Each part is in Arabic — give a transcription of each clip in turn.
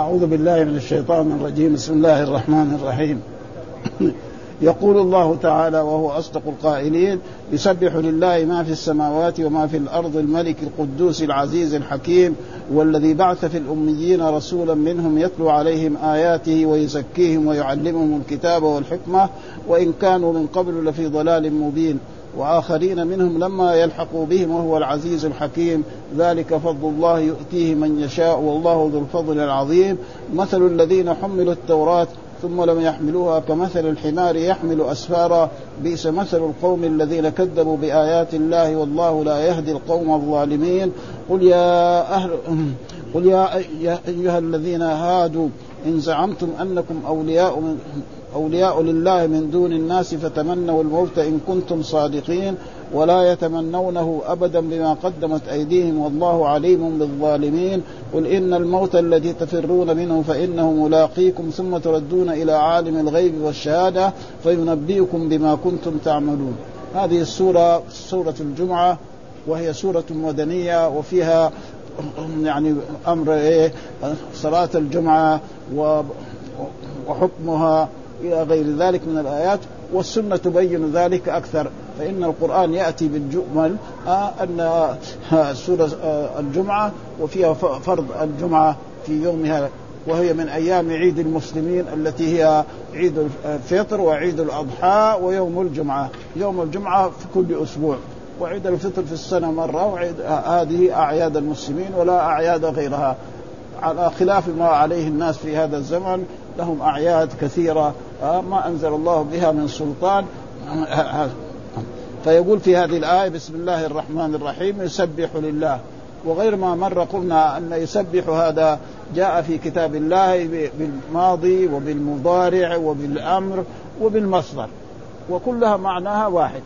أعوذ بالله من الشيطان الرجيم. بسم الله الرحمن الرحيم. يقول الله تعالى وهو أصدق القائلين يسبح لله ما في السماوات وما في الأرض الملك القدوس العزيز الحكيم والذي بعث في الأميين رسولا منهم يتلو عليهم آياته ويزكيهم ويعلمهم الكتاب والحكمة وإن كانوا من قبل لفي ضلال مبين. وآخرين منهم لما يلحقوا بهم وهو العزيز الحكيم. ذلك فضل الله يؤتيه من يشاء والله ذو الفضل العظيم. مثل الذين حملوا التوراة ثم لم يحملوها كمثل الحمار يحمل أسفارا. بئس مثل القوم الذين كذبوا بآيات الله والله لا يهدي القوم الظالمين. قل يا أهل قل يا أيها الذين هادوا إن زعمتم أنكم أولياء من أولياء لله من دون الناس فتمنوا الموت إن كنتم صادقين ولا يتمنونه أبدا بما قدمت أيديهم والله عليم بالظالمين. قل إن الموت الذي تفرون منه فإنه ملاقيكم ثم تردون إلى عالم الغيب والشهادة فينبئكم بما كنتم تعملون. هذه السورة سورة الجمعة وهي سورة مدنية وفيها يعني أمر إيه؟ صلاة الجمعة وحكمها إلى غير ذلك من الآيات والسنة تبين ذلك أكثر. فإن القرآن يأتي بالجمل آه أن آه سورة آه الجمعة وفيها فرض الجمعة في يومها وهي من أيام عيد المسلمين التي هي عيد الفطر وعيد الأضحى ويوم الجمعة، يوم الجمعة في كل أسبوع. وعيد الفطر في السنة مرة وعيد هذه أعياد المسلمين ولا أعياد غيرها. على خلاف ما عليه الناس في هذا الزمن لهم أعياد كثيرة. ما أنزل الله بها من سلطان. فيقول في هذه الآية بسم الله الرحمن الرحيم يسبح لله. وغير ما مر قلنا أن يسبح هذا جاء في كتاب الله بالماضي وبالمضارع وبالأمر وبالمصدر. وكلها معناها واحد.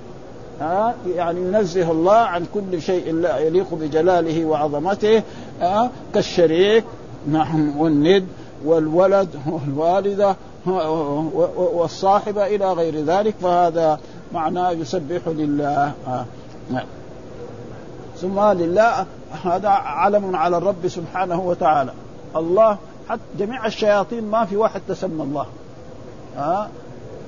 ها يعني ينزه الله عن كل شيء لا يليق بجلاله وعظمته. ها كالشريك نعم والند والولد والوالدة. والصاحبة إلى غير ذلك فهذا معناه يسبح لله. نعم. ثم لله هذا علم على الرب سبحانه وتعالى. الله حتى جميع الشياطين ما في واحد تسمى الله. ها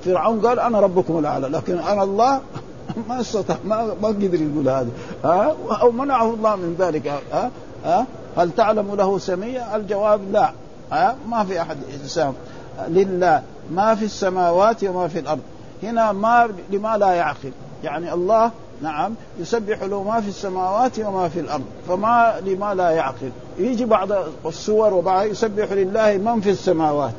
فرعون قال أنا ربكم الأعلى لكن أنا الله ما استطاع ما ما قدر يقول هذا. ها أو منعه الله من ذلك. ها ها هل تعلم له سمية؟ الجواب لا. ها ما في أحد إنسان. لله ما في السماوات وما في الأرض. هنا ما لما لا يعقل. يعني الله نعم يسبح له ما في السماوات وما في الأرض. فما لما لا يعقل. يجي بعض السور وبعض يسبح لله من في السماوات.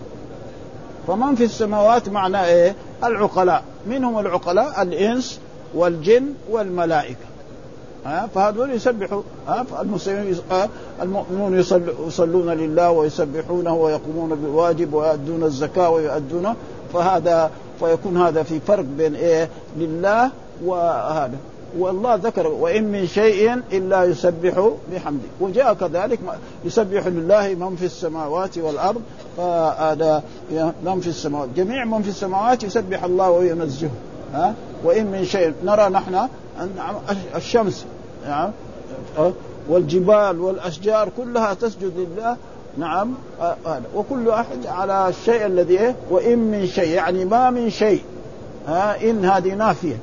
فمن في السماوات معناه إيه؟ العقلاء. من هم العقلاء؟ الإنس والجن والملائكة. ها فهذول يسبحوا ها فالمسلمين المؤمنون يصلون لله ويسبحونه ويقومون بالواجب ويؤدون الزكاة ويؤدون فهذا فيكون هذا في فرق بين إيه؟ لله وهذا. والله ذكر وإن من شيء إلا يسبح بحمده. وجاء كذلك يسبح لله من في السماوات والأرض فهذا من في السماوات. جميع من في السماوات يسبح الله وينزهه ها وإن من شيء نرى نحن الشمس نعم والجبال والأشجار كلها تسجد لله نعم هذا. وكل احد على الشيء الذي إيه؟ وإن من شيء يعني ما من شيء ها إن هذه نافية.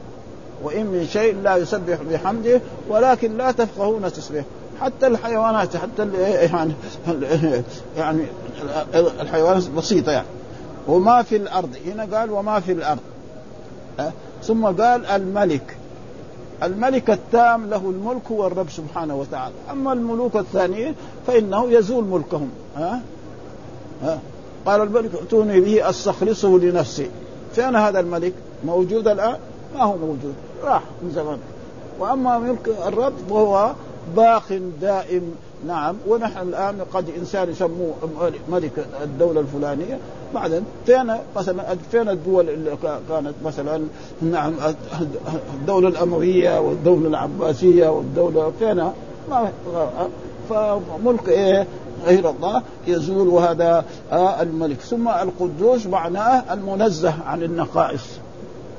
وإن من شيء لا يسبح بحمده ولكن لا تفقهون تسبيح حتى الحيوانات حتى يعني يعني الحيوانات بسيطة يعني. وما في الأرض هنا قال وما في الأرض ثم قال الملك. الملك التام له الملك هو الرب سبحانه وتعالى. أما الملوك الثانيين فإنه يزول ملكهم. ها؟ ها؟ قال الملك ائتوني به أستخلصه لنفسي. فين هذا الملك؟ موجود الآن؟ ما هو موجود. راح من زمان. وأما ملك الرب وهو باق دائم نعم ونحن الآن قد إنسان يسموه ملك الدولة الفلانية بعدين فين مثلا فين الدول اللي كانت مثلا نعم الدولة الأموية والدولة العباسية والدولة فين ما فملك إيه؟ غير الله يزول وهذا آه الملك. ثم القدوس معناه المنزه عن النقائص.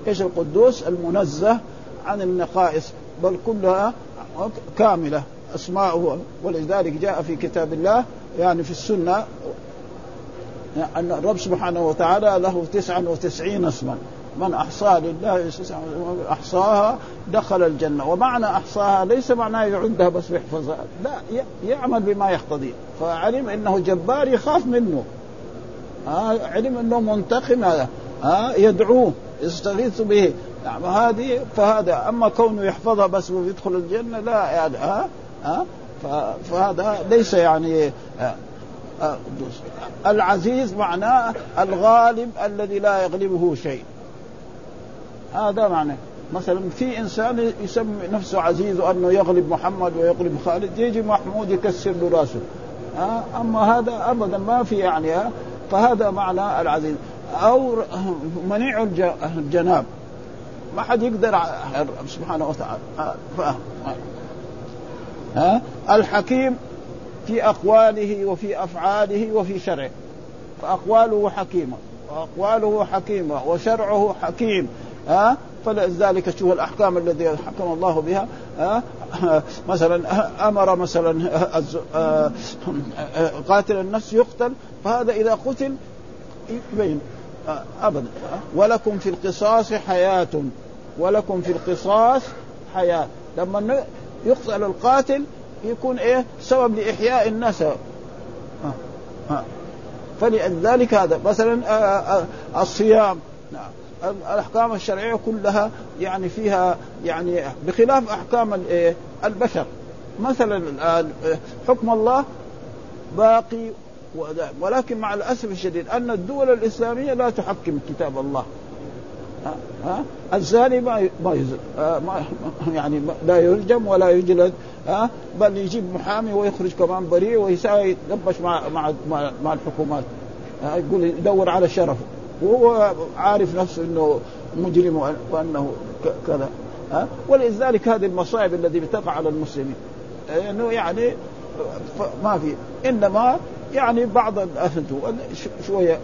إيش القدوس؟ المنزه عن النقائص بل كلها كاملة. أسماؤه ولذلك جاء في كتاب الله يعني في السنة أن الرب سبحانه وتعالى له تسعا وتسعين اسما. من أحصاها لله أحصاها دخل الجنة. ومعنى أحصاها ليس معناه يعدها بس يحفظها لا يعمل بما يقتضي فعلم أنه جبار يخاف منه. آه علم أنه منتقم هذا آه يدعوه يستغيث به. نعم هذه فهذا أما كونه يحفظها بس ويدخل الجنة لا يعني ها ها؟ فهذا ليس يعني العزيز معناه الغالب الذي لا يغلبه شيء. هذا معناه مثلا في إنسان يسمي نفسه عزيز وانه يغلب محمد ويغلب خالد يجي محمود يكسر له راسه. أما هذا ابدا ما في يعني فهذا معنى العزيز. أو منيع الجناب. ما حد يقدر سبحانه وتعالى. ها؟ الحكيم في أقواله وفي أفعاله وفي شرعه. فأقواله حكيمة وأقواله حكيمة وشرعه حكيم ها؟ فلذلك شوف الأحكام التي حكم الله بها ها؟ مثلا أمر مثلا قاتل النفس يقتل فهذا إذا قتل يبين ابدا ولكم في القصاص حياة ولكم في القصاص حياة. لما يقتل القاتل يكون إيه؟ سبب لإحياء الناس. ها ها. فلذلك هذا مثلا الصيام. نعم. الأحكام الشرعية كلها يعني فيها يعني بخلاف أحكام البشر. مثلا حكم الله باقي ولكن مع الأسف الشديد أن الدول الإسلامية لا تحكم كتاب الله. ها؟ الزاني ما ما يزل ما يعني لا يرجم ولا يجلد ها؟ بل يجيب محامي ويخرج كمان بريء ويساوي يتلبش مع مع مع الحكومات. يقول يدور على شرفه وهو عارف نفسه إنه مجرم وأنه كذا ها؟ ولذلك هذه المصائب التي بتقع على المسلمين. إنه يعني ما في إنما يعني بعض شوية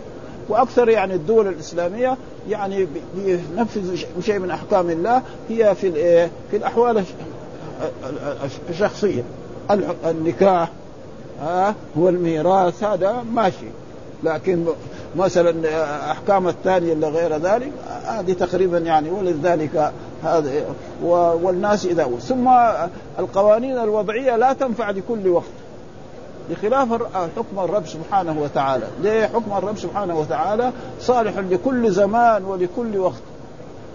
وأكثر يعني الدول الإسلامية يعني بينفذ شيء من أحكام الله هي في في الأحوال الشخصية. النكاح ها هو الميراث هذا ماشي. لكن مثلا أحكام الثانية اللي غير ذلك هذه تقريبا يعني ولذلك هذا والناس اذا ثم القوانين الوضعية لا تنفع لكل وقت. بخلاف حكم الرب سبحانه وتعالى. ليه حكم الرب سبحانه وتعالى؟ صالح لكل زمان ولكل وقت.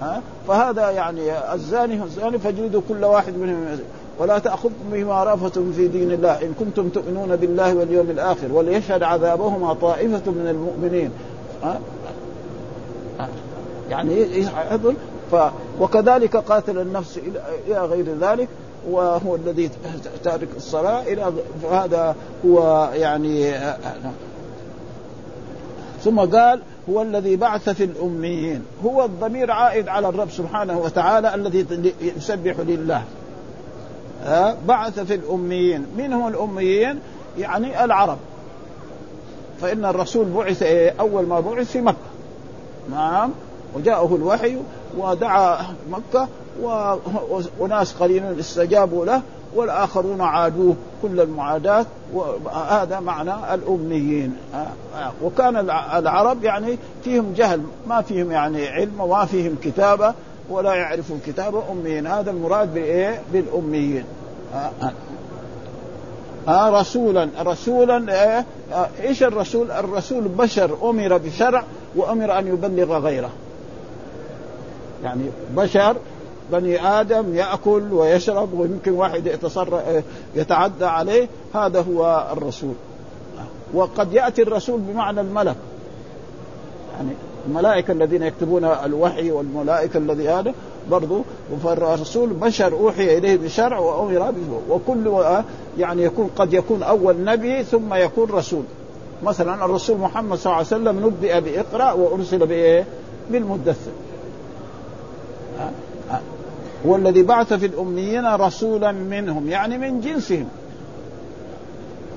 ها؟ فهذا يعني الزاني الزاني فاجلدوا كل واحد منهم. ولا تأخذكم بما رافة في دين الله. إن كنتم تؤمنون بالله واليوم الآخر وليشهد عذابهما طائفة من المؤمنين. ها؟ يعني يحضر ف وكذلك قاتل النفس إلى غير ذلك. وهو الذي تارك الصلاة إلى هذا هو يعني ثم قال هو الذي بعث في الأميين. هو الضمير عائد على الرب سبحانه وتعالى الذي يسبح لله. بعث في الأميين. من هم الأميين؟ يعني العرب. فإن الرسول بعث أول ما بعث في مكة. نعم. وجاءه الوحي ودعا مكة وناس قليلون استجابوا له والآخرون عادوه كل المعاداة وهذا معنى الأميين وكان العرب يعني فيهم جهل ما فيهم يعني علم وما فيهم كتابة ولا يعرفون كتابة أميين هذا المراد بإيه بالأميين ها رسولا رسولا إيه؟ إيش الرسول؟ الرسول بشر أمر بشرع وأمر أن يبلغ غيره. يعني بشر بني آدم يأكل ويشرب ويمكن واحد يتصرف يتعدى عليه هذا هو الرسول. وقد يأتي الرسول بمعنى الملك. يعني الملائكة الذين يكتبون الوحي والملائكة الذي هذا برضو فالرسول بشر أوحي إليه بشرع وأمر وكل يعني يكون قد يكون أول نبي ثم يكون رسول. مثلا الرسول محمد صلى الله عليه وسلم نبئ بإقرأ وأرسل بإيه؟ بالمدثر. هو الذي بعث في الأميين رسولا منهم يعني من جنسهم.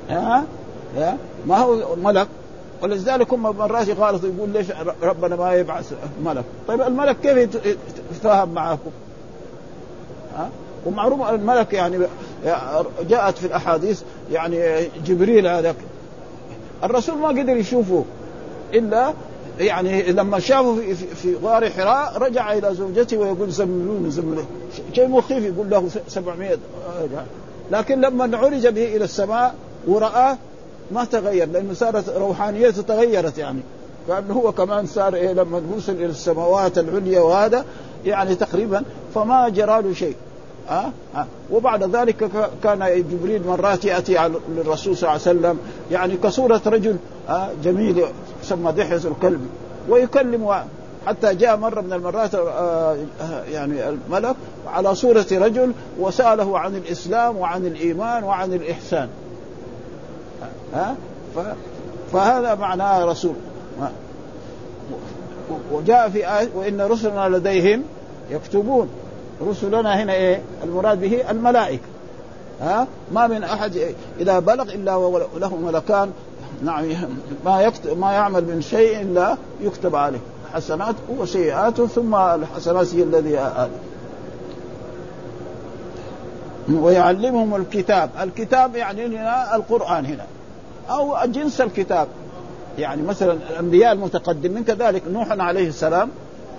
ها؟ ها؟ ما هو ملك؟ ولذلك هم مرات يغالطوا يقول ليش ربنا ما يبعث ملك؟ طيب الملك كيف يتفاهم معكم ها؟ ومعروف الملك يعني جاءت في الأحاديث يعني جبريل هذا الرسول ما قدر يشوفه إلا يعني لما شافوا في, في, غار حراء رجع إلى زوجته ويقول زملوني زملوني شيء مخيف يقول له 700 لكن لما عرج به إلى السماء ورآه ما تغير لأنه صارت روحانيته تغيرت يعني. كانه هو كمان صار إيه لما وصل إلى السماوات العليا وهذا يعني تقريبا فما جرى له شيء. ها أه؟ أه؟ وبعد ذلك كان جبريل مرات يأتي للرسول صلى الله عليه وسلم يعني كصورة رجل أه؟ جميل يسمى دحية الكلب ويكلم حتى جاء مرة من المرات آه، يعني الملك على صورة رجل وسأله عن الإسلام وعن الإيمان وعن الإحسان ها فهذا معناه رسول وجاء في آية وإن رسلنا لديهم يكتبون رسلنا هنا إيه؟ المراد به الملائكة. ها؟ ما من أحد إذا بلغ إلا وله ملكان نعم ما يكتب ما يعمل من شيء إلا يكتب عليه. حسنات وسيئات ثم الحسنات هي الذي آل. ويعلمهم الكتاب. الكتاب يعني هنا القرآن هنا. أو جنس الكتاب. يعني مثلا الأنبياء المتقدمين كذلك نوح عليه السلام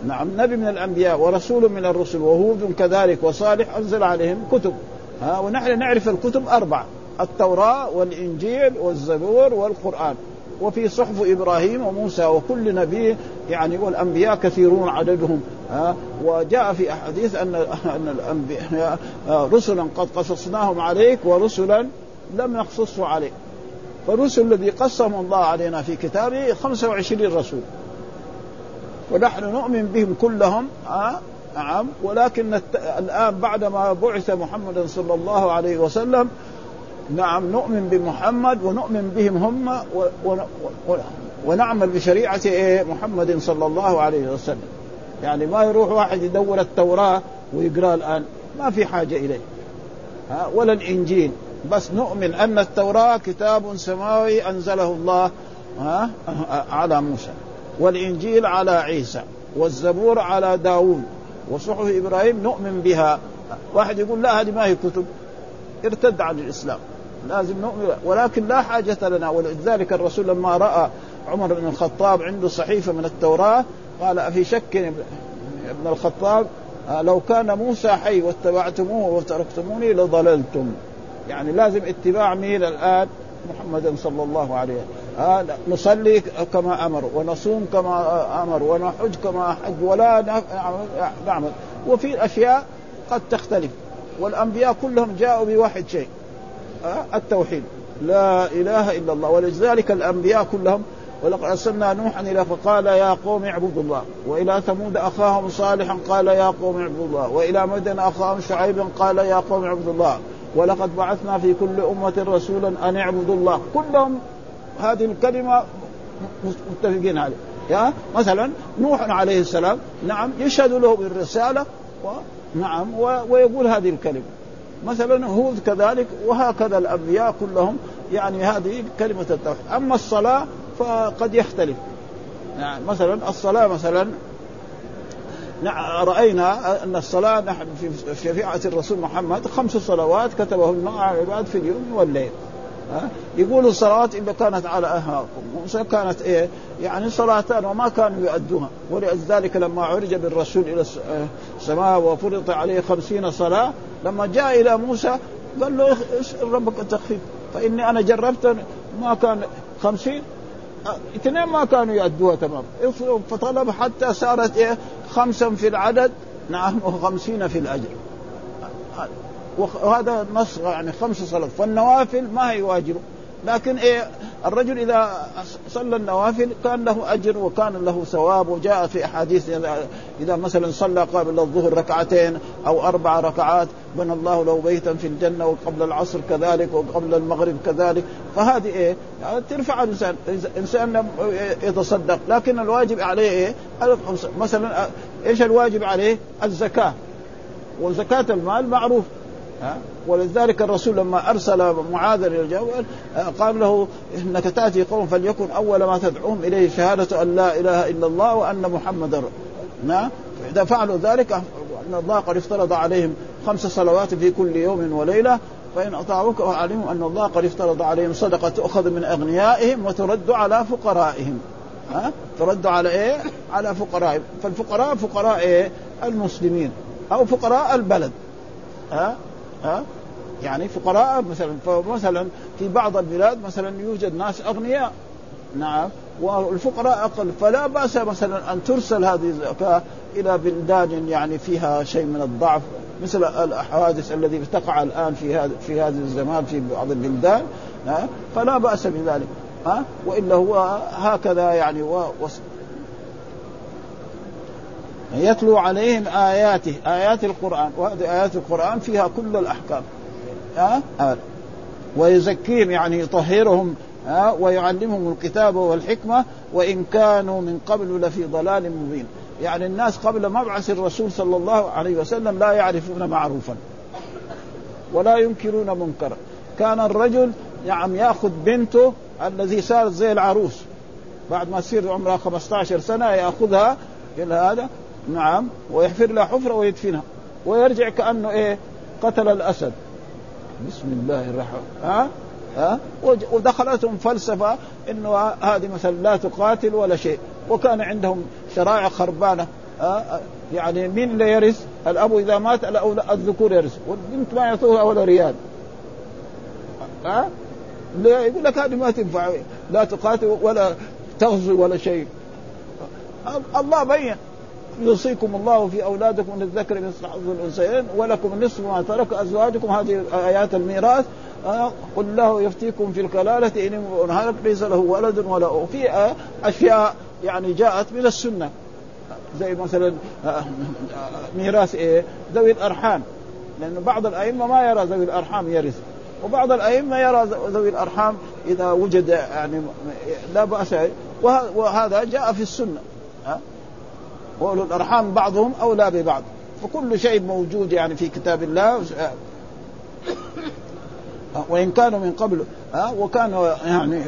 نعم نبي من الأنبياء ورسول من الرسل وهود كذلك وصالح أنزل عليهم كتب. ها ونحن نعرف الكتب اربعه التوراة والإنجيل والزبور والقرآن. وفي صحف إبراهيم وموسى وكل نبي يعني والأنبياء كثيرون عددهم. ها وجاء في أحاديث أن أن الأنبياء رسلا قد قصصناهم عليك ورسلا لم نقصصه عليك. فالرسل الذي قسم الله علينا في كتابه 25 رسول. ونحن نؤمن بهم كلهم آه نعم ولكن الآن بعدما بعث محمد صلى الله عليه وسلم نعم نؤمن بمحمد ونؤمن بهم هم ونعمل بشريعة إيه؟ محمد صلى الله عليه وسلم. يعني ما يروح واحد يدور التوراة ويقرأ الآن ما في حاجة إليه. ها ولا الإنجيل. بس نؤمن أن التوراة كتاب سماوي أنزله الله ها على موسى. والإنجيل على عيسى والزبور على داوود وصحف إبراهيم نؤمن بها. واحد يقول لا هذه ما هي كتب. ارتد عن الإسلام. لازم نؤمن ولكن لا حاجة لنا. ولذلك الرسول لما رأى عمر بن الخطاب عنده صحيفة من التوراة قال أفي شك ابن الخطاب آه، لو كان موسى حي واتبعتموه وتركتموني لضللتم. يعني لازم اتباع مين الآن. محمد صلى الله عليه آه نصلي كما أمر ونصوم كما أمر ونحج كما حج ولا نعمل وفي اشياء قد تختلف. والأنبياء كلهم جاءوا بواحد شيء آه التوحيد. لا إله إلا الله. ولذلك الأنبياء كلهم ولقد أرسلنا نوحا إلى فقال يا قوم اعبدوا الله. وإلى ثمود أخاهم صالحا قال يا قوم اعبدوا الله. وإلى مدن أخاهم شعيبا قال يا قوم اعبدوا الله. ولقد بعثنا في كل أمة رسولا أن اعبدوا الله. كلهم هذه الكلمة متفقين عليه يا؟ مثلا نوح عليه السلام نعم يشهد له بالرسالة و... نعم و... ويقول هذه الكلمة. مثلا هود كذلك وهكذا الأنبياء كلهم يعني هذه كلمة التوحيد. أما الصلاة فقد يختلف. يعني مثلا الصلاة مثلا رأينا أن الصلاة نحن في شريعة الرسول محمد خمس صلوات كتبهن على العباد في اليوم والليل. ها؟ يقولوا الصلوات إذا كانت على موسى كانت إيه؟ يعني صلاتان وما كانوا يؤدوها. ولذلك لما عرج بالرسول إلى السماء وفرض عليه خمسين صلاة لما جاء إلى موسى قال له ربك التخفيف فإني أنا جربت ما كان خمسين اثنين ما كانوا يؤدوها تمام. فطلب حتى صارت إيه؟ خمسا في العدد. نعم وخمسين في الأجر. وهذا نص يعني خمس صلوات. فالنوافل ما هي واجبه لكن إيه الرجل إذا صلى النوافل كان له أجر وكان له ثواب وجاء في أحاديث اذا مثلا صلى قبل الظهر ركعتين أو أربع ركعات بنى الله له بيتا في الجنة وقبل العصر كذلك وقبل المغرب كذلك. فهذه إيه يعني ترفع الانسان انسان يتصدق. لكن الواجب عليه إيه مثلا إيش الواجب عليه؟ الزكاة. وزكاة المال معروف. ها؟ ولذلك الرسول لما أرسل معاذ إلى الجبل قال له إنك تأتي قوم فليكن أول ما تدعوهم إليه شهادة أن لا إله إلا الله وأن محمدا نعم إذا فعلوا ذلك أن الله قد افترض عليهم خمس صلوات في كل يوم وليلة فإن أطاعوك وعلموا أن الله قد افترض عليهم صدقة تؤخذ من أغنيائهم وترد على فقرائهم. ها؟ فردوا على إيه؟ على فقراء. فالفقراء فقراء إيه؟ المسلمين أو فقراء البلد. ها؟ ها؟ يعني فقراء مثلا فمثلا في بعض البلاد مثلا يوجد ناس أغنياء. نعم. والفقراء أقل. فلا بأس مثلا أن ترسل هذه الزكاة إلى بلدان يعني فيها شيء من الضعف مثل الحوادث الذي تقع الآن في هذا في هذا الزمان في بعض البلدان. فلا بأس بذلك. ها؟ وإلا هو هكذا يعني. يتلو عليهم آياته آيات القرآن وهذه آيات القرآن فيها كل الأحكام. ها؟ أه؟ ويزكيهم يعني يطهرهم ها؟ ويعلمهم الكتاب والحكمة وإن كانوا من قبل لفي ضلال مبين. يعني الناس قبل مبعث الرسول صلى الله عليه وسلم لا يعرفون معروفا. ولا ينكرون منكرا. كان الرجل نعم يأخذ بنته الذي صارت زي العروس. بعد ما تصير عمرها 15 سنة يأخذها إلى هذا نعم ويحفر لها حفرة ويدفنها ويرجع كأنه إيه قتل الأسد. بسم الله الرحمن ها؟ ها؟ ودخلتهم فلسفة إنه هذه مثلا لا تقاتل ولا شيء. وكان عندهم شرائع خربانة ها؟ يعني مين اللي يرث؟ الاب إذا مات الذكور يرث. والبنت ما يعطوها ولا ريال. ها؟ يقول لك هذه ما تنفع لا تقاتل ولا تغزو ولا شيء. الله بين. يوصيكم الله في أولادكم للذكر مثل حظ الأنثيين ولكم نصف ما ترك أزواجكم. هذه آيات الميراث. آه قل الله يفتيكم في الكلالة. إن هلك ليس له ولد ولا في أشياء يعني جاءت من السنة. زي مثلا آه ميراث إيه؟ ذوي الأرحام. لأن بعض الأئمة ما يرى ذوي الأرحام يرث. وبعض الأئمة يرى ذوي الأرحام إذا وجد يعني لا بأس وهذا جاء في السنة. وأولو الأرحام بعضهم أولى ببعض. فكل شيء موجود يعني في كتاب الله. وإن كانوا من قبل وكانوا يعني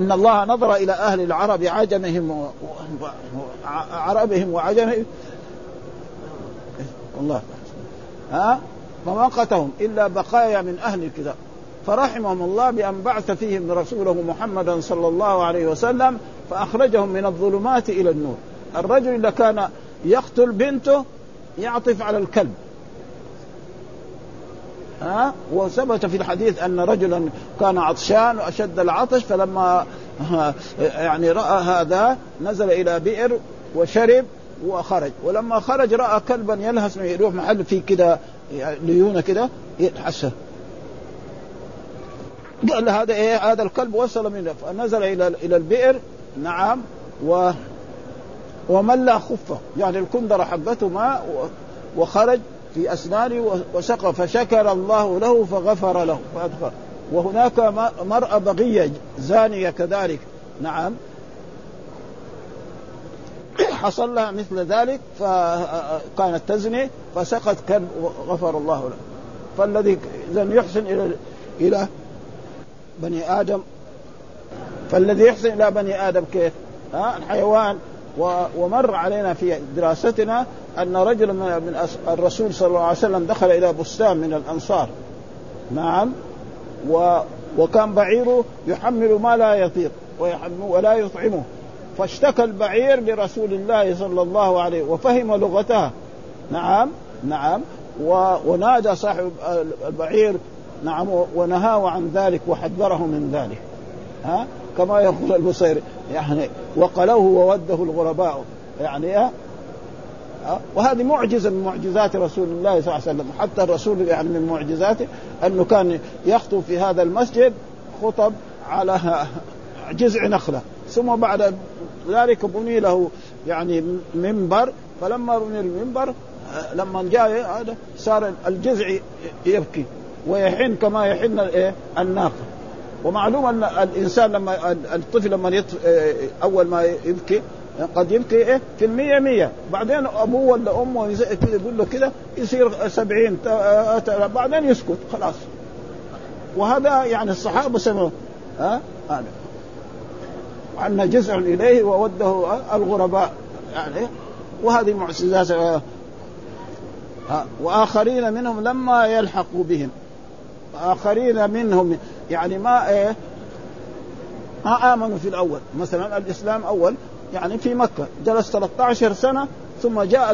إن الله نظر إلى أهل العرب عجمهم عربهم وعجمهم. الله ها فما قتهم إلا بقايا من أهل الكتاب. فرحمهم الله بأن بعث فيهم رسوله محمدا صلى الله عليه وسلم فأخرجهم من الظلمات إلى النور. الرجل إذا كان يقتل بنته يعطف على الكلب. ها؟ وثبت في الحديث أن رجلا كان عطشان وأشد العطش فلما يعني رأى هذا نزل إلى بئر وشرب وخرج. ولما خرج رأى كلبا يلهث يروح محل فيه كده ليونة كده يتحسن. قال هذا إيه؟ هذا الكلب وصل منه. فنزل إلى إلى البئر نعم و وملى خفه. يعني الكندره حقته ماء وخرج في أسنانه وسقى فشكر الله له فغفر له. فأدخل. وهناك مرأة بغية زانية كذلك. نعم. حصل لها مثل ذلك فكانت تزني فسقط كلب وغفر الله له. فالذي اذا يحسن إلى إلى بني آدم. فالذي يحسن إلى بني آدم كيف؟ ها؟ الحيوان ومر علينا في دراستنا أن رجلا من الرسول صلى الله عليه وسلم دخل إلى بستان من الأنصار. نعم. و وكان بعيره يحمل ما لا يطيق ولا يطعمه. فاشتكى البعير لرسول الله صلى الله عليه وفهم لغتها. نعم. نعم. ونادى صاحب البعير. نعم. ونهاه عن ذلك وحذره من ذلك. ها؟ كما يقول البصيري. يعني وقلوه ووده الغرباء. يعني أه؟ وهذه معجزة من معجزات رسول الله صلى الله عليه وسلم. حتى الرسول يعني من معجزاته أنه كان يخطب في هذا المسجد خطب على جذع نخلة. ثم بعد ذلك بني له يعني منبر. فلما بني المنبر لما جاء هذا صار الجذع يبكي. ويحن كما يحن الناقة. ومعلوم أن الإنسان لما الطفل لما يطف أول ما يبكي قد يبكي إيه في المية مية. بعدين أبوه ولا أمه يقول له كذا يصير سبعين بعدين يسكت خلاص. وهذا يعني الصحابة سمعوا ها؟ هذا. عنا جزع إليه ووده الغرباء يعني. وهذه معجزات وآخرين منهم لما يلحقوا بهم. آخرين منهم يعني ما إيه ما آمنوا في الأول. مثلا الإسلام أول يعني في مكة جلس 13 سنة ثم جاء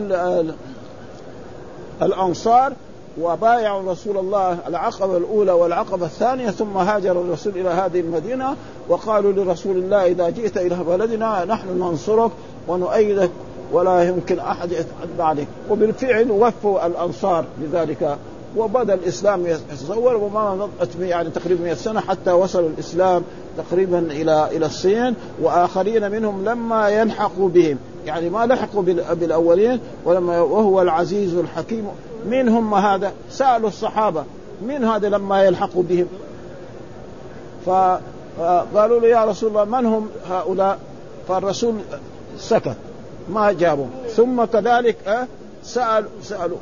الأنصار وبايعوا رسول الله العقبة الأولى والعقبة الثانية ثم هاجر الرسول إلى هذه المدينة وقالوا لرسول الله إذا جئت إلى بلدنا نحن ننصرك ونؤيدك ولا يمكن أحد يتعدى عليك. وبالفعل وفوا الأنصار بذلك وبدأ الإسلام يتطور وما نضت يعني تقريبا 100 سنة حتى وصل الإسلام تقريبا إلى إلى الصين وآخرين منهم لما يلحقوا بهم يعني ما لحقوا بالأولين ولما وهو العزيز الحكيم من هم هذا؟ سألوا الصحابة من هذا لما يلحقوا بهم؟ فقالوا له يا رسول الله من هم هؤلاء؟ فالرسول سكت ما جابهم ثم كذلك سأل سألوا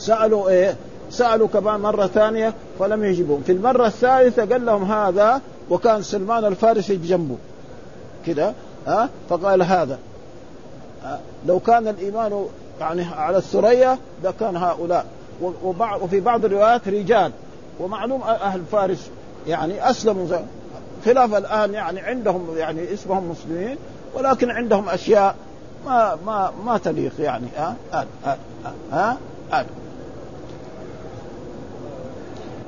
سألوا إيه؟ سالوا كمان مرة ثانية فلم يجيبهم في المرة الثالثة قال لهم هذا وكان سلمان الفارسي بجنبه. كده؟ ها؟ فقال هذا. لو كان الإيمان يعني على الثريا لكان هؤلاء. وبعض وفي بعض الروايات رجال. ومعلوم أهل فارس يعني أسلموا خلاف الآن يعني عندهم يعني اسمهم مسلمين ولكن عندهم أشياء ما ما ما تليق يعني. ها؟ ها ها, ها, ها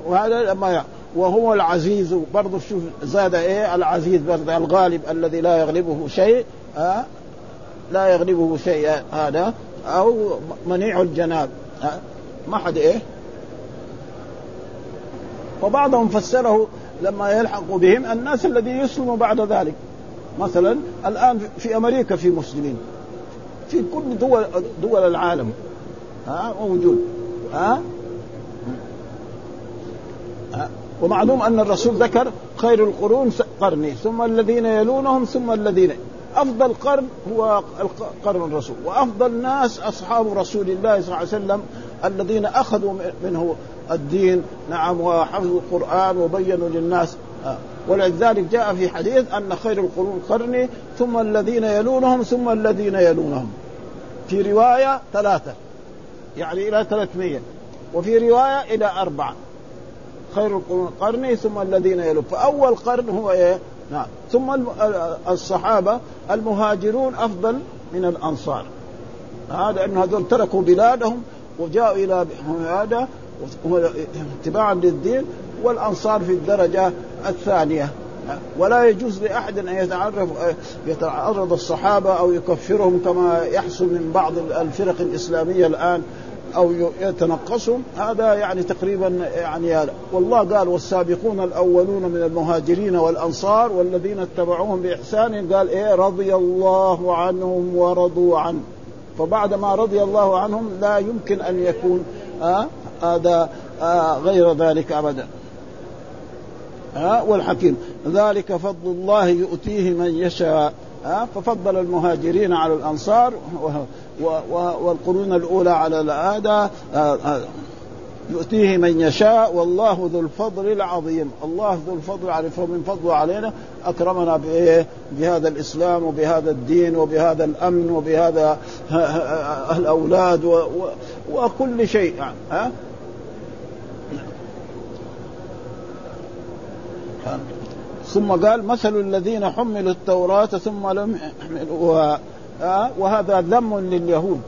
وهذا لما وهو العزيز برضه شوف زاد إيه؟ العزيز برضه الغالب الذي لا يغلبه شيء آه لا يغلبه شيء هذا أو منيع الجناب آه ما حد إيه؟ وبعضهم فسره لما يلحق بهم الناس الذي يسلموا بعد ذلك. مثلا الآن في أمريكا في مسلمين في كل دول دول العالم ها؟ موجود ها؟ ومعلوم أن الرسول ذكر خير القرون قرني ثم الذين يلونهم ثم الذين أفضل قرن هو قرن الرسول وأفضل الناس أصحاب رسول الله صلى الله عليه وسلم الذين أخذوا منه الدين. نعم وحفظوا القرآن وبينوا للناس. ولذلك جاء في حديث أن خير القرون قرني ثم الذين يلونهم ثم الذين يلونهم. في رواية ثلاثة يعني إلى 300 وفي رواية إلى أربعة. خير قرني ثم الذين يلون. فأول قرن هو إيه؟ نعم. ثم الصحابة المهاجرون أفضل من الأنصار. هذا إن هذول تركوا بلادهم وجاءوا إلى هذا اتباعا للدين والأنصار في الدرجة الثانية. ولا يجوز لأحد أن يتعرف يتعرض الصحابة أو يكفرهم كما يحصل من بعض الفرق الإسلامية الآن. أو يتنقصهم هذا يعني تقريبا يعني هذا. والله قال والسابقون الأولون من المهاجرين والأنصار والذين اتبعوهم بإحسان قال إيه رضي الله عنهم ورضوا عنه. فبعد ما رضي الله عنهم لا يمكن أن يكون آه هذا آه غير ذلك ابدا. آه والحكيم ذلك فضل الله يؤتيه من يشاء. آه ففضل المهاجرين على الأنصار والقرون الأولى على هذا آه، آه، يؤتيه من يشاء. والله ذو الفضل العظيم. الله ذو الفضل عارف من فضله علينا أكرمنا بإيه؟ بهذا الإسلام وبهذا الدين وبهذا الأمن وبهذا الأولاد وكل شيء. يعني ها؟ ثم قال مثل الذين حملوا التوراة ثم لم يحملوها آه وهذا ذم لليهود.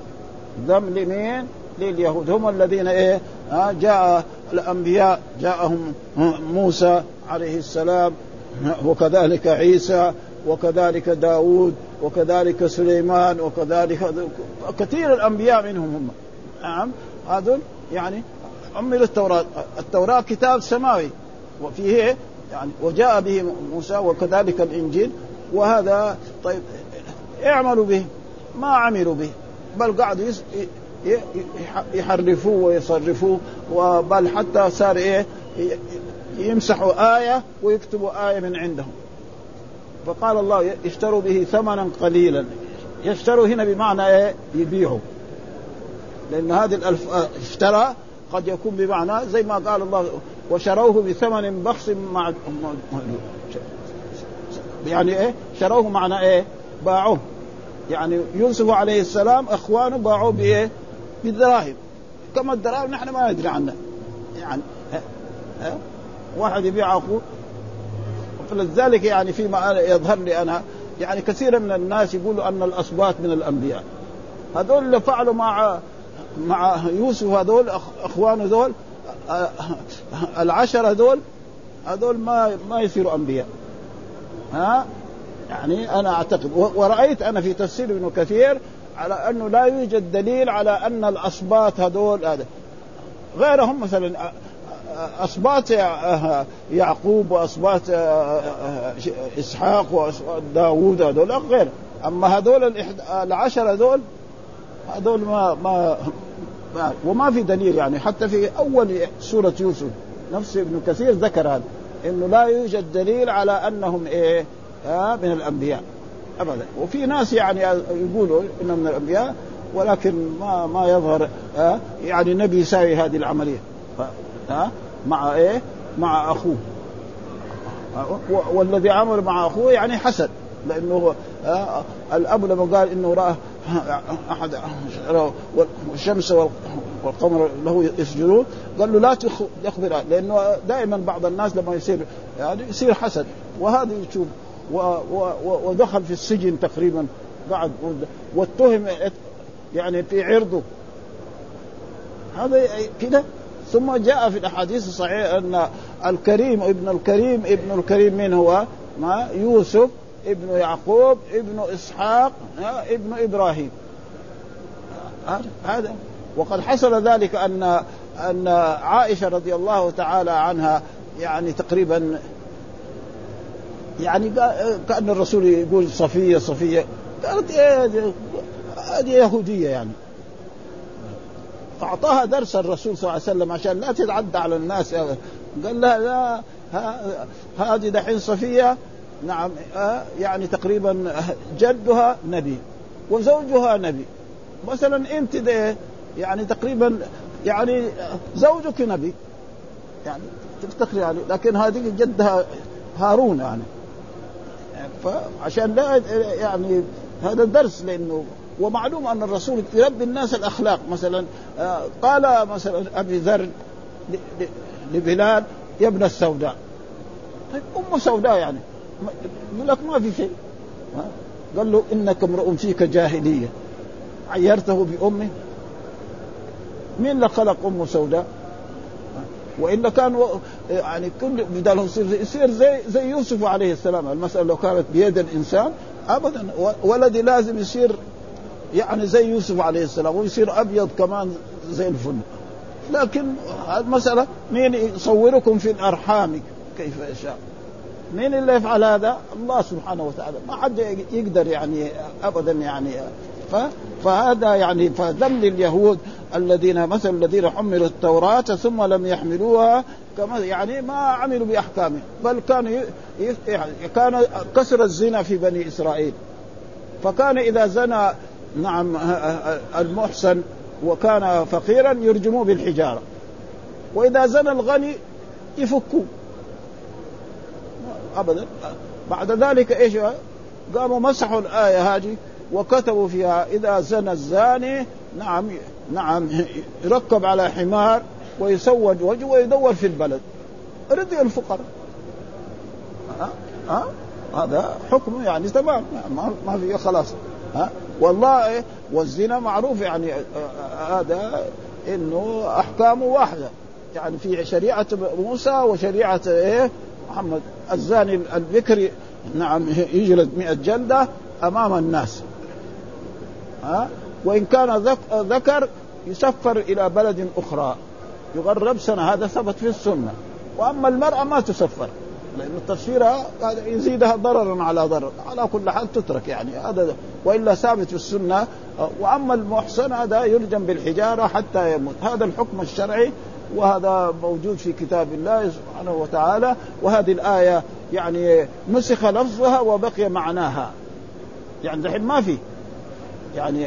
ذم لمين؟ لليهود. هم الذين إيه؟ آه جاء الأنبياء جاءهم موسى عليه السلام وكذلك عيسى وكذلك داود وكذلك سليمان وكذلك كثير الأنبياء منهم هم. نعم. هذول يعني حمل التوراة. التوراة كتاب سماوي. وفيه يعني وجاء به موسى وكذلك الإنجيل وهذا طيب اعملوا به ما عملوا به بل قعدوا يحرفوه ويصرفوه بل حتى صار إيه يمسحوا آية ويكتبوا آية من عندهم. فقال الله اشتروا به ثمنا قليلا. يشتروا هنا بمعنى إيه يبيعوا. لأن هذه الألف اشترى قد يكون بمعنى زي ما قال الله وشروه بثمن بخس مع يعني إيه؟ شروه معنى إيه؟ باعوه. يعني يوسف عليه السلام إخوانه باعوه بإيه؟ بالدراهم كما الدراهم نحن ما ندري عنها يعني ها؟ ها؟ واحد يبيع أخوه. فلذلك يعني فيما يظهر لي أنا يعني كثير من الناس يقولوا أن الاصباط من الأنبياء. هذول اللي فعلوا مع مع يوسف هذول إخوانه ذول آه، العشره ذول هذول ما ما يصيروا أنبياء. ها؟ يعني أنا أعتقد ورأيت أنا في تفسير ابن كثير على أنه لا يوجد دليل على أن الاسباط هذول هذا. غيرهم مثلا اسباط يعقوب واسباط إسحاق واسباط داوود هذول غير. أما هذول العشره هذول هذول ما ما وما في دليل يعني. حتى في أول سورة يوسف نفس ابن كثير ذكر هذا إنه لا يوجد دليل على أنهم إيه؟ آه من الأنبياء. ابدا. وفي ناس يعني يقولوا إنهم من الأنبياء ولكن ما ما يظهر آه يعني النبي يساوي هذه العملية. آه مع إيه؟ مع أخوه. والذي عمل مع أخوه يعني حسد لأنه الأب لما قال إنه رأى أحد والشمس والقمر له يسجدون. قال له لا تخبر لأنه دائما بعض الناس لما يصير يعني يصير حسد. وهذا يشوف ودخل في السجن تقريبا قعد واتهم يعني في عرضه. هذا كده. ثم جاء في الأحاديث الصحيحة أن الكريم ابن الكريم ابن الكريم من هو؟ ما؟ يوسف. ابن يعقوب ابن إسحاق ابن إبراهيم. هذا وقد حصل ذلك ان أن عائشة رضي الله تعالى عنها يعني تقريبا يعني كأن الرسول يقول صفية صفية. قالت إيه هذه يهودية يعني. فاعطاها درس الرسول صلى الله عليه وسلم عشان لا تتعدى على الناس. قال لها لا هذه دحين صفية. نعم يعني تقريبا جدها نبي وزوجها نبي. مثلا أنت ده يعني تقريبا يعني زوجك نبي. يعني تفتخري يعني لكن هذه جدها هارون يعني. فعشان لا يعني هذا درس لأنه ومعلوم أن الرسول يربي الناس الأخلاق. مثلا آه، قال مثلا أبي ذر لبلال يا ابن السوداء. طيب أم سوداء يعني. يقول لك ما في شيء. قال له إنك امرؤ فيك جاهلية. عيرته بأمه. مين اللي خلق أم سوداء؟ والا كان يعني كل بدال يصير يصير زي زي يوسف عليه السلام. المسألة لو كانت بيد الإنسان ابدا. ولدي لازم يصير يعني زي يوسف عليه السلام. ويصير أبيض كمان زي الفل. لكن المسألة مين يصوركم في الأرحام كيف يشاء؟ مين اللي يفعل هذا؟ الله سبحانه وتعالى. ما حد يقدر يعني ابدا يعني فهذا يعني فذم لليهود الذين مثل الذين حملوا التوراة ثم لم يحملوها كما يعني ما عملوا بأحكامه بل كان يعني كان كسر الزنا في بني إسرائيل. فكان إذا زنى نعم المحسن وكان فقيرا يرجموه بالحجارة. وإذا زنى الغني يفكوه أبدا. بعد ذلك إيش قاموا مسحوا الآية هذه وكتبوا فيها إذا زنى الزاني نعم نعم يركب على حمار ويسود وجهه ويدور في البلد. رضي الفقراء. ها؟ ها؟ هذا حكمه يعني تمام. ما في خلاص. ها؟ والله والزنا معروف يعني هذا إنه احكامه واحدة. يعني في شريعة موسى وشريعة إيه؟ محمد الزاني البكر نعم يجلد 100 جلدة أمام الناس. ها؟ وإن كان ذكر يسفر إلى بلد أخرى. يغرب سنه هذا ثبت في السنة. وأما المرأة ما تسفر لأن تفسيرها يزيدها ضررا على ضرر. على كل حال تترك يعني هذا وإلا ثابت في السنة. وأما المحسن هذا يلجم بالحجارة حتى يموت. هذا الحكم الشرعي وهذا موجود في كتاب الله سبحانه وتعالى وهذه الآية يعني نسخ لفظها وبقي معناها. يعني دحين ما في. يعني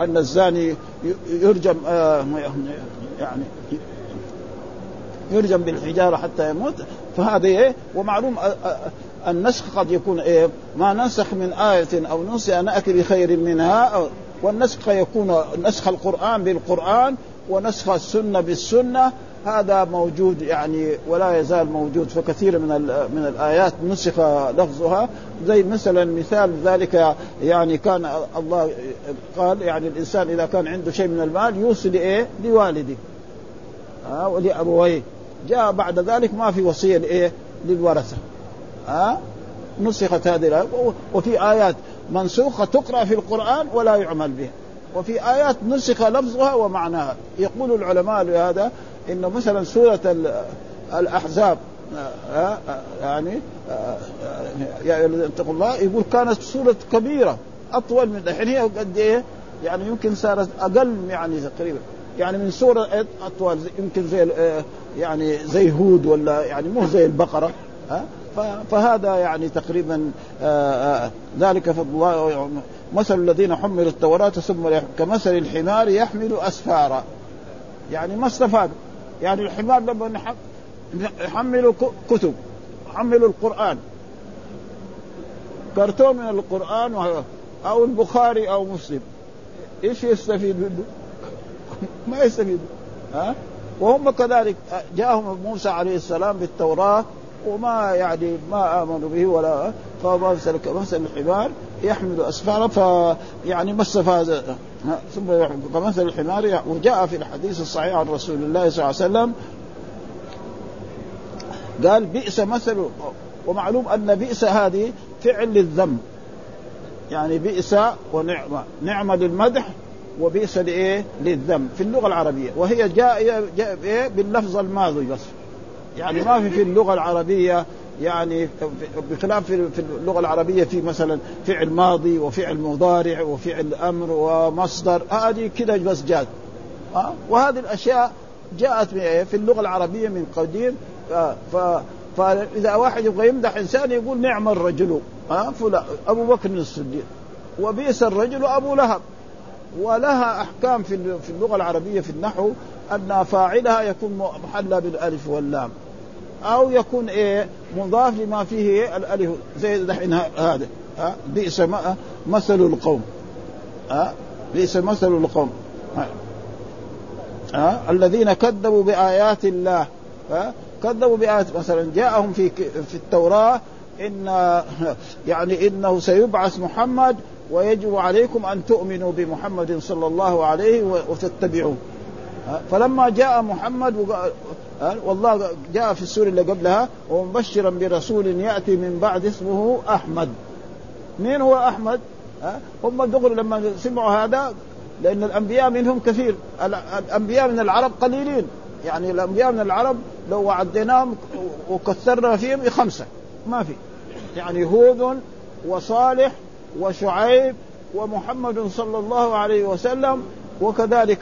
أن الزاني يرجم آه، يعني يرجم بالحجارة حتى يموت. فهذه إيه؟ ومعلوم النسخ قد يكون إيه؟ ما نسخ من آية أو نسي نأتي بخير منها والنسخ يكون نسخ القرآن بالقرآن ونسخ السنة بالسنة هذا موجود يعني ولا يزال موجود فكثير من من الآيات نسخ لفظها. زي مثلا مثال ذلك يعني كان الله قال يعني الإنسان إذا كان عنده شيء من المال يوصي لإيه؟ لوالده. آه ولأبويه. جاء بعد ذلك ما في وصية لإيه؟ للورثة. ها آه نسخت هذه الآية. وفي آيات منسوخة تقرأ في القرآن ولا يعمل بها. وفي آيات نسخ لفظها ومعناها. يقول العلماء لهذا إن مثلا سورة الأحزاب آه، آه، يعني آه، ايها الذين اتقوا الله يقول كانت سورة كبيرة أطول من الحين هي قد إيه؟ يعني يمكن صارت أقل يعني تقريبا. يعني من سورة أطول يمكن زي يعني زي هود ولا يعني مو زي البقرة ها؟ فهذا يعني تقريبا ذلك فضل الله. مثل الذين حملوا التوراة ثم كمثل الحمار يحمل أسفارا. يعني ما استفاد. يعني الحمار لما يحملوا كتب حملوا القرآن. كرتون من القرآن أو البخاري أو مسلم. إيش يستفيد؟ منه؟ ما يستفيد. ها؟ وهم كذلك جاءهم موسى عليه السلام بالتوراة وما يعني ما آمنوا به ولا فمثل كمثل الحمار يحمل أسفارا فيعني ما استفاد. ثم كمثل الحمار وجاء في الحديث الصحيح عن رسول الله صلى الله عليه وسلم قال بئس مثل ومعلوم أن بئس هذه فعل للذم. يعني بئس ونعمة. نعمة للمدح وبئس لإيه؟ للذم. في اللغة العربية. وهي جاء, جاء؟ باللفظ الماضي بس. يعني ما في في اللغة العربية يعني بخلاف في اللغة العربية في مثلا فعل ماضي وفعل مضارع وفعل أمر ومصدر هذه كذا بس أه؟ وهذه الأشياء جاءت في اللغة العربية من قديم. فإذا واحد يبغى يمدح إنسان يقول نعم الرجل. فلان أبو بكر الصديق. وبئس الرجل أبو لهب. ولها أحكام في في اللغة العربية في النحو أن فاعلها يكون محلى بالألف واللام. أو يكون إيه مضاف لما فيه الالف زي دحين هذا. ها؟ بئس مثل القوم. ها؟ بئس مثل القوم. ها, الذين كذبوا بآيات الله. ها؟ كذبوا بآيات مثلا جاءهم في في التوراة إن يعني إنه سيبعث محمد ويجب عليكم أن تؤمنوا بمحمد صلى الله عليه وتتبعوه. فلما جاء محمد والله جاء في السورة اللي قبلها ومبشرا برسول يأتي من بعد اسمه أحمد. مين هو أحمد؟ هم دغري لما سمعوا هذا لأن الأنبياء منهم كثير. الأنبياء من العرب قليلين. يعني الأنبياء من العرب لو عديناهم وكثرنا فيهم خمسة. ما في. يعني هود وصالح وشعيب ومحمد صلى الله عليه وسلم وكذلك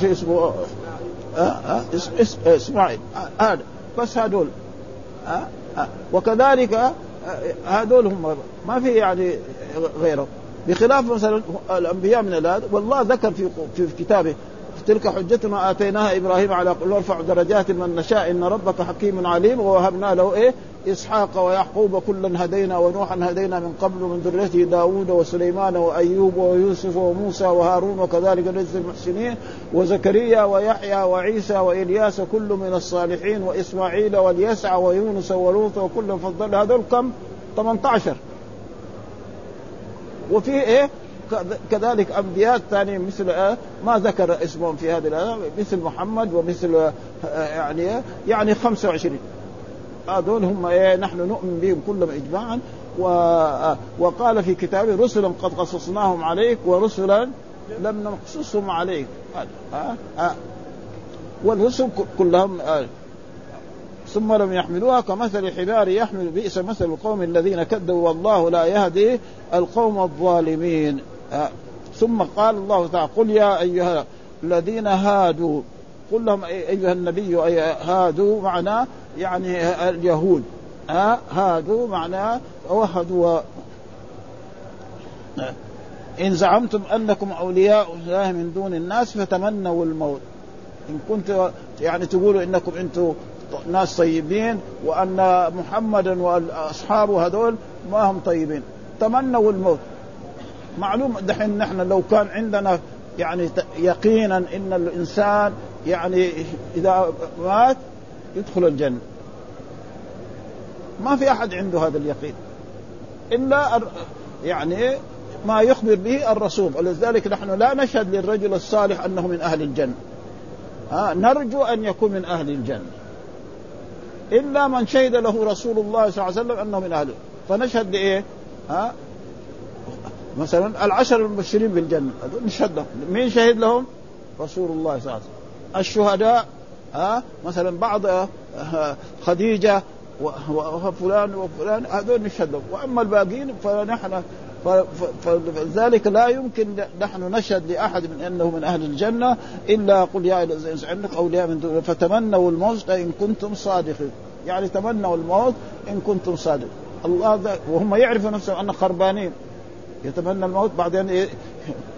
شيء اسمه اسماعيل هذا بس هذول وكذلك هذول هم ما في يعني غيره بخلاف مثلا الانبياء من الآن والله ذكر في في كتابه تلك حجتنا اتيناها إبراهيم على قل نرفع درجات من نشاء ان ربك حكيم عليم ووهبنا له إيه إسحاق ويعقوب كلا هدينا ونوحا هدينا من قبل من ذريته داوود وسليمان وأيوب ويوسف وموسى وهارون وكذلك نجزي المحسنين وزكريا ويحيى وعيسى وإلياس كل من الصالحين وإسماعيل واليسع ويونس ولوط وكل فضل هذول كم؟ 18 وفي إيه؟ كذلك أنبياء ثاني مثل آه ما ذكر اسمهم في هذه مثل محمد ومثل آه يعني يعني 25 هذول هم إيه نحن نؤمن بهم كلهم اجماعا. و آه وقال في كتابه رسلا قد قصصناهم عليك ورسلا لم نقصصهم عليك. آه آه والرسل كلهم آه ثم لم يحملوها. كمثل حمار يحمل بئس مثل القوم الذين كذبوا والله لا يهدي القوم الظالمين. آه. ثم قال الله تعالى قل يا أيها الذين هادوا قل لهم أيها النبي هادوا معناه يعني اليهود. آه هادوا معناه وهدوا. إن زعمتم أنكم أولياء الله من دون الناس فتمنوا الموت. إن كنت يعني تقولوا إنكم أنتم ناس طيبين وأن محمدا وأصحابه هذول ما هم طيبين. تمنوا الموت. معلوم دحين نحن لو كان عندنا يعني يقينا إن الإنسان يعني إذا مات يدخل الجنة. ما في أحد عنده هذا اليقين. إلا يعني ما يخبر به الرسول. ولذلك نحن لا نشهد للرجل الصالح أنه من أهل الجنة. ها نرجو أن يكون من أهل الجنة. إلا من شهد له رسول الله صلى الله عليه وسلم أنه من اهله فنشهد لإيه؟ ها؟ مثلا العشر المبشرين بالجنة. نشهد لهم. مين شهد لهم؟ رسول الله صلى الله عليه وسلم. الشهداء ها مثلا بعض خديجة وفلان وفلان هذول نشهد وأما الباقين فنحن فلذلك لا يمكن نحن نشهد لأحد من إنه من أهل الجنة إلا قل يا عندك أولياء من دون فتمنوا الموت إن كنتم صادقين. يعني تمنوا الموت إن كنتم صادقين. الله وهم يعرفوا نفسهم ان خربانين. يتمنى الموت بعدين إيه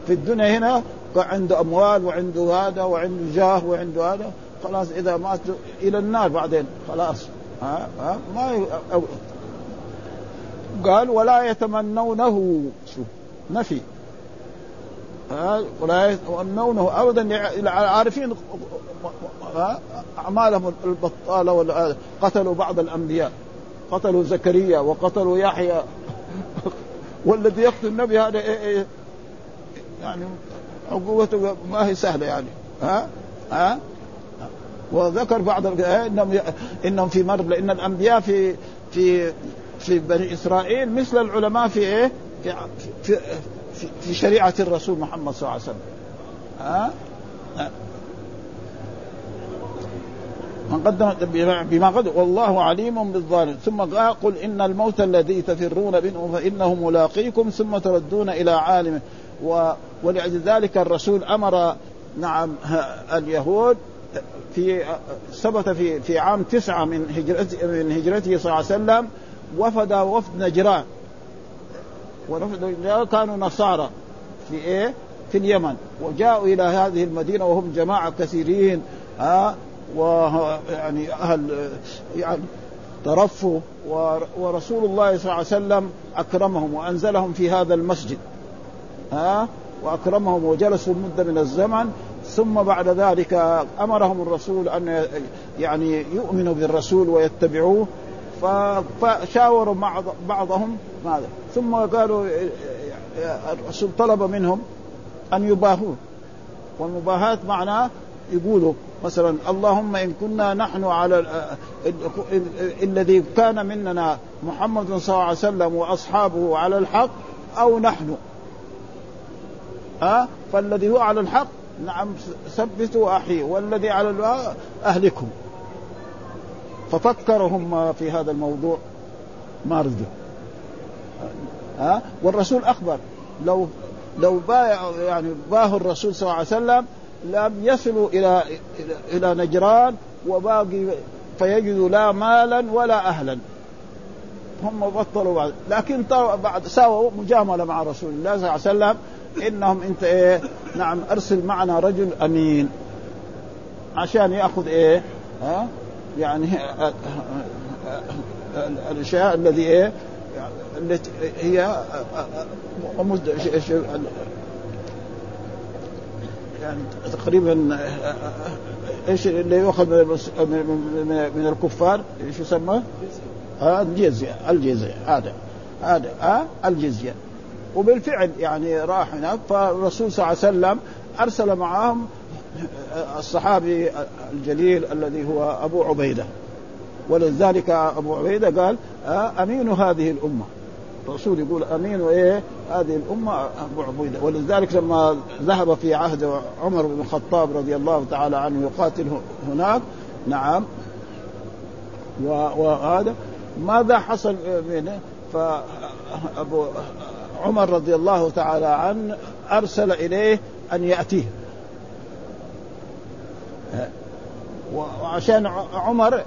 في الدنيا هنا عنده أموال وعنده هذا وعنده جاه وعنده هذا. خلاص إذا مات إلى النار بعدين خلاص. ها؟ ها؟ ما قال ولا يتمنونه. شوف نفي. ولا يتمنونه ابدا. عارفين أعمالهم البطالة قتلوا بعض الأنبياء. قتلوا زكريا وقتلوا يحيى. والذي يقتل النبي هذا إيه إيه؟ يعني عقوبته ما هي سهلة يعني. ها؟ ها؟ وذكر بعض إنهم إنهم في مرض لأن الأنبياء في في في بني إسرائيل مثل العلماء في إيه؟ في في, في, في شريعة الرسول محمد صلى الله عليه وسلم. ها؟ من قدم بما قدم والله عليم بالظالم ثم قال قل إن الموت الذي تفرون منه فإنه ملاقيكم ثم تردون إلى عالمه ولذلك الرسول أمر نعم اليهود في ثبت في في عام تسعة من هجرته من هجرته صلى الله عليه وسلم وفد وفد نجران. ونفد نجران كانوا نصارى. في إيه؟ في اليمن. وجاءوا إلى هذه المدينة وهم جماعة كثيرين ها ويعني أهل يعني ترفوا ورسول الله صلى الله عليه وسلم أكرمهم وأنزلهم في هذا المسجد ها وأكرمهم وجلسوا مدة من الزمن ثم بعد ذلك أمرهم الرسول أن يعني يؤمنوا بالرسول ويتبعوه فشاوروا مع بعضهم ماذا؟ ثم قالوا الرسول طلب منهم أن يباهوه. والمباهاة معناه يقولوا مثلا اللهم إن كنا نحن على الذي كان مننا محمد صلى الله عليه وسلم وأصحابه على الحق أو نحن. ها؟ فالذي هو على الحق نعم ثبتوا واحييه والذي على أهلكم. ففكرهم في هذا الموضوع. ما رضوا ها؟ والرسول أخبر. لو لو بايع يعني باهوا الرسول صلى الله عليه وسلم لم يصلوا إلى إلى نجران وباقي فيجدوا لا مالا ولا أهلا. هم بطلوا بعد. لكن بعد ساووا مجاملة مع رسول الله صلى الله عليه وسلم إنهم إنت إيه؟ نعم أرسل معنا رجل أمين. عشان يأخذ إيه؟ ها؟ يعني الأشياء الذي إيه؟ التي هي يعني تقريبا إيش اللي يؤخذ من, من الكفار؟ إيش يسمى؟ آه الجزية الجزية هذا هذا آه الجزية وبالفعل يعني راح هناك فالرسول صلى الله عليه وسلم أرسل معهم الصحابي الجليل الذي هو أبو عبيدة. ولذلك أبو عبيدة قال آه، أمين هذه الأمة. الرسول يقول أمين إيه؟ هذه الأمة أبو عبيدة. ولذلك لما ذهب في عهد عمر بن الخطاب رضي الله تعالى عنه يقاتل هناك نعم. وهذا ماذا حصل منه؟ فابو عمر رضي الله تعالى عنه أرسل إليه أن يأتيه. وعشان عمر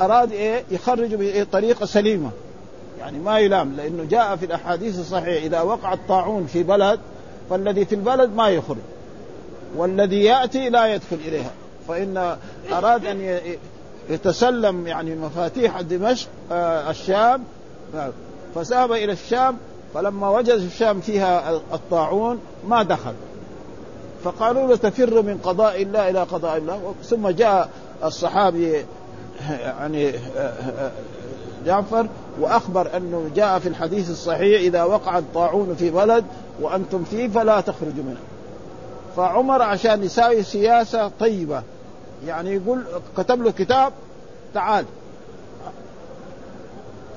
أراد إيه؟ يخرج بطريقة سليمة. يعني ما يلام لأنه جاء في الأحاديث الصحيحة إذا وقع الطاعون في بلد فالذي في البلد ما يخرج. والذي يأتي لا يدخل إليها. فإن أراد أن يتسلم يعني مفاتيح دمشق آه الشام فذهب إلى الشام فلما وجد الشام فيها الطاعون ما دخل. فقالوا له تفر من قضاء الله إلى قضاء الله. ثم جاء الصحابي يعني جعفر وأخبر أنه جاء في الحديث الصحيح إذا وقع الطاعون في بلد وأنتم فيه فلا تخرجوا منه. فعمر عشان يساوي سياسة طيبة. يعني يقول كتب له كتاب تعال.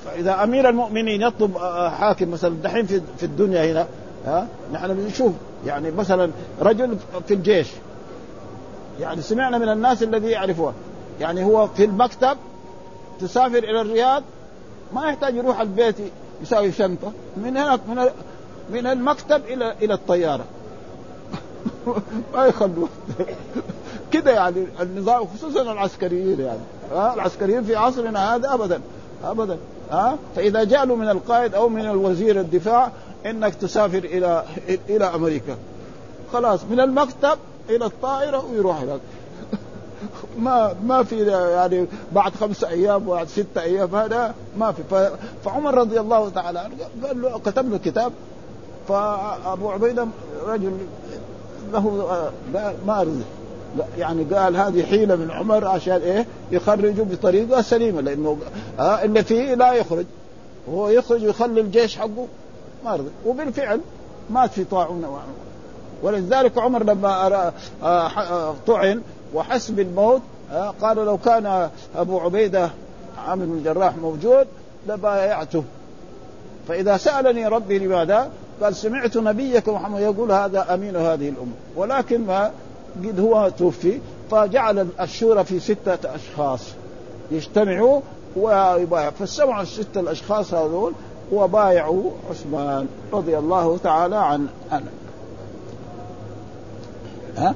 فإذا أمير المؤمنين يطلب حاكم مثلا دحين في الدنيا هنا ها نحن بنشوف يعني مثلا رجل في الجيش يعني سمعنا من الناس الذي يعرفوها يعني هو في المكتب تسافر إلى الرياض ما يحتاج يروح البيت يساوي شنطة من هنا من من المكتب إلى إلى الطيارة. ما يخلوا كده يعني النظام خصوصا العسكريين يعني العسكريين في عصرنا هذا ابدا ابدا. ها؟ فإذا جاء له من القائد أو من الوزير الدفاع إنك تسافر إلى إلى أمريكا. خلاص من المكتب إلى الطائرة ويروح هناك. ما ما في يعني بعد خمسة أيام بعد ستة أيام هذا ما في. فعمر رضي الله تعالى عنه قال له كتب له كتاب فأبو عبيدة رجل له ما رزق يعني قال هذه حيلة من عمر عشان إيه؟ يخرجوا بطريقة سليمة لأنه آه اللي فيه لا يخرج. وهو يخرج ويخلي الجيش حقه ما رضي وبالفعل مات في طاعون ولذلك عمر لما آه آه طعن وحس بالموت آه قال لو كان أبو عبيدة عامر بن الجراح موجود لبايعته. فإذا سألني ربي لماذا؟ قال سمعت نبيك محمد يقول هذا أمين هذه الأمة. ولكن ما قد هو توفي فجعل الشورى في ستة أشخاص يجتمعوا ويبايع فاستمعوا الستة الأشخاص هذول وبايعوا عثمان رضي الله تعالى عن عنه ها؟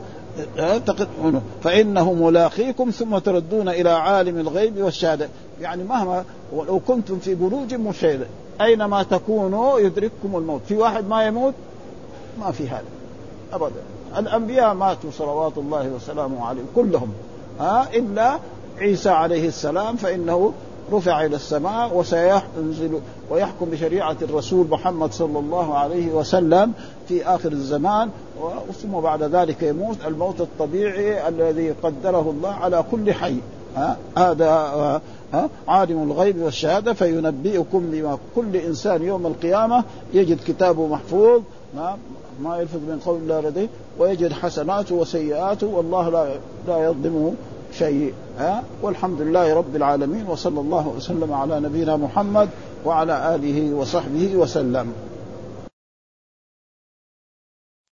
فإنه ملاقيكم ثم تردون إلى عالم الغيب والشهادة. يعني مهما ولو كنتم في بروج مشيدة أينما تكونوا يدرككم الموت. في واحد ما يموت؟ ما في هذا. أبدا. الأنبياء ماتوا صلوات الله وسلامه عليهم كلهم. ها؟ إلا عيسى عليه السلام فإنه رفع إلى السماء وسينزل ويحكم بشريعة الرسول محمد صلى الله عليه وسلم في آخر الزمان ثم بعد ذلك يموت. الموت الطبيعي الذي قدره الله على كل حي. ها؟ هذا ها؟ عالم الغيب والشهادة فينبئكم بما كل إنسان يوم القيامة يجد كتابه محفوظ. ما يلفظ من قول الله لديه ويجد حسناته وسيئاته والله لا لا يظلمه شيء ها؟ والحمد لله رب العالمين وصلى الله وسلم على نبينا محمد وعلى آله وصحبه وسلم.